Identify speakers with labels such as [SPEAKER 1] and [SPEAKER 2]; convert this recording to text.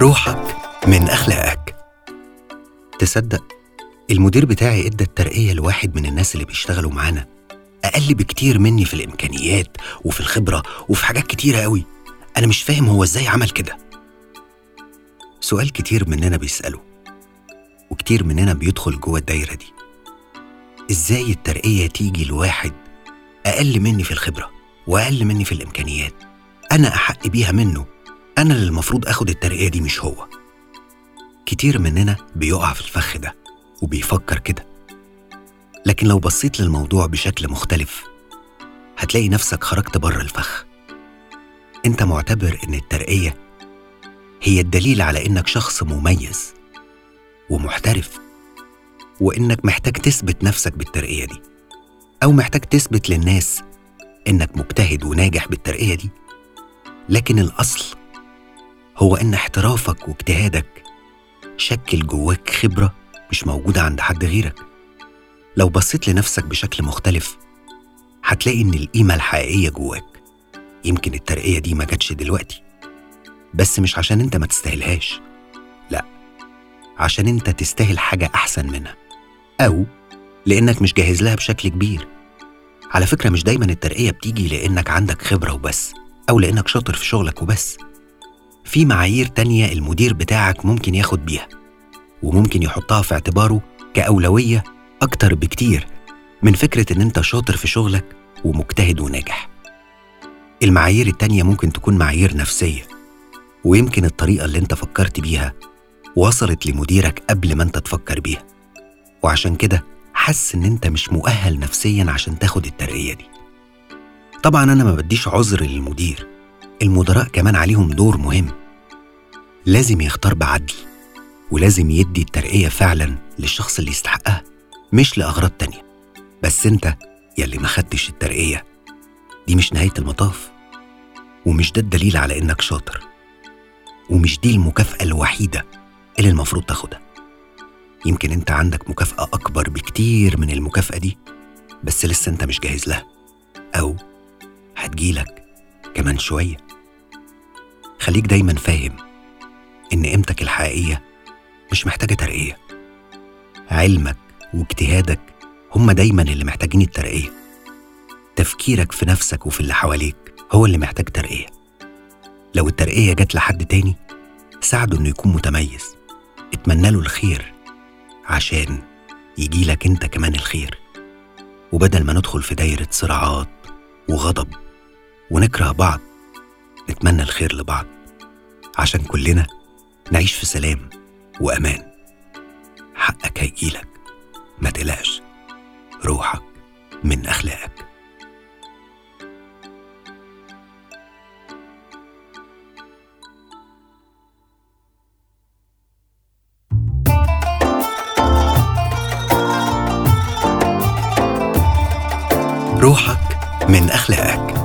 [SPEAKER 1] روحك من أخلاقك. تصدق المدير بتاعي إدى الترقية لواحد من الناس اللي بيشتغلوا معانا أقل بكتير مني في الإمكانيات وفي الخبرة وفي حاجات كتيرة قوي. أنا مش فاهم هو إزاي عمل كده. سؤال كتير مننا بيسأله وكتير مننا بيدخل جوه الدايرة دي. إزاي الترقية تيجي لواحد أقل مني في الخبرة وأقل مني في الإمكانيات؟ أنا أحق بيها منه أنا اللي المفروض أخد الترقية دي مش هو. كتير مننا بيقع في الفخ ده وبيفكر كده. لكن لو بصيت للموضوع بشكل مختلف هتلاقي نفسك خرجت بره الفخ. أنت معتبر إن الترقية هي الدليل على إنك شخص مميز ومحترف وإنك محتاج تثبت نفسك بالترقية دي أو محتاج تثبت للناس إنك مجتهد وناجح بالترقية دي. لكن الأصل هو إن احترافك واجتهادك شكل جواك خبرة مش موجودة عند حد غيرك. لو بصيت لنفسك بشكل مختلف هتلاقي إن القيمة الحقيقية جواك. يمكن الترقية دي ما جاتش دلوقتي. بس مش عشان أنت ما تستاهلهاش. لأ عشان أنت تستاهل حاجة أحسن منها. أو لأنك مش جاهز لها بشكل كبير. على فكرة مش دايما الترقية بتيجي لأنك عندك خبرة وبس أو لأنك شاطر في شغلك وبس. في معايير تانية المدير بتاعك ممكن ياخد بيها وممكن يحطها في اعتباره كأولوية أكتر بكتير من فكرة إن أنت شاطر في شغلك ومجتهد وناجح. المعايير التانية ممكن تكون معايير نفسية ويمكن الطريقة اللي أنت فكرت بيها وصلت لمديرك قبل ما أنت تفكر بيها وعشان كده حس إن أنت مش مؤهل نفسيا عشان تاخد الترقية دي. طبعا أنا ما بديش عذر للمدير المدراء كمان عليهم دور مهم. لازم يختار بعدل ولازم يدي الترقية فعلا للشخص اللي يستحقها مش لأغراض تانية. بس أنت يلي ما خدتش الترقية دي مش نهاية المطاف. ومش ده الدليل على إنك شاطر. ومش دي المكافأة الوحيدة اللي المفروض تاخدها. يمكن أنت عندك مكافأة أكبر بكتير من المكافأة دي بس لسه أنت مش جاهز لها. أو هتجيلك كمان شوية. خليك دايما فاهم إن قيمتك الحقيقية مش محتاجة ترقية. علمك واجتهادك هم دايما اللي محتاجين الترقية. تفكيرك في نفسك وفي اللي حواليك هو اللي محتاج ترقية. لو الترقية جت لحد تاني ساعده إنه يكون متميز. اتمنى له الخير عشان يجيلك أنت كمان الخير. وبدل ما ندخل في دايرة صراعات وغضب ونكره بعض نتمنى الخير لبعض. عشان كلنا نعيش في سلام وأمان. حقك هيجيلك. ما تقلقش. روحك من أخلاقك. روحك من أخلاقك.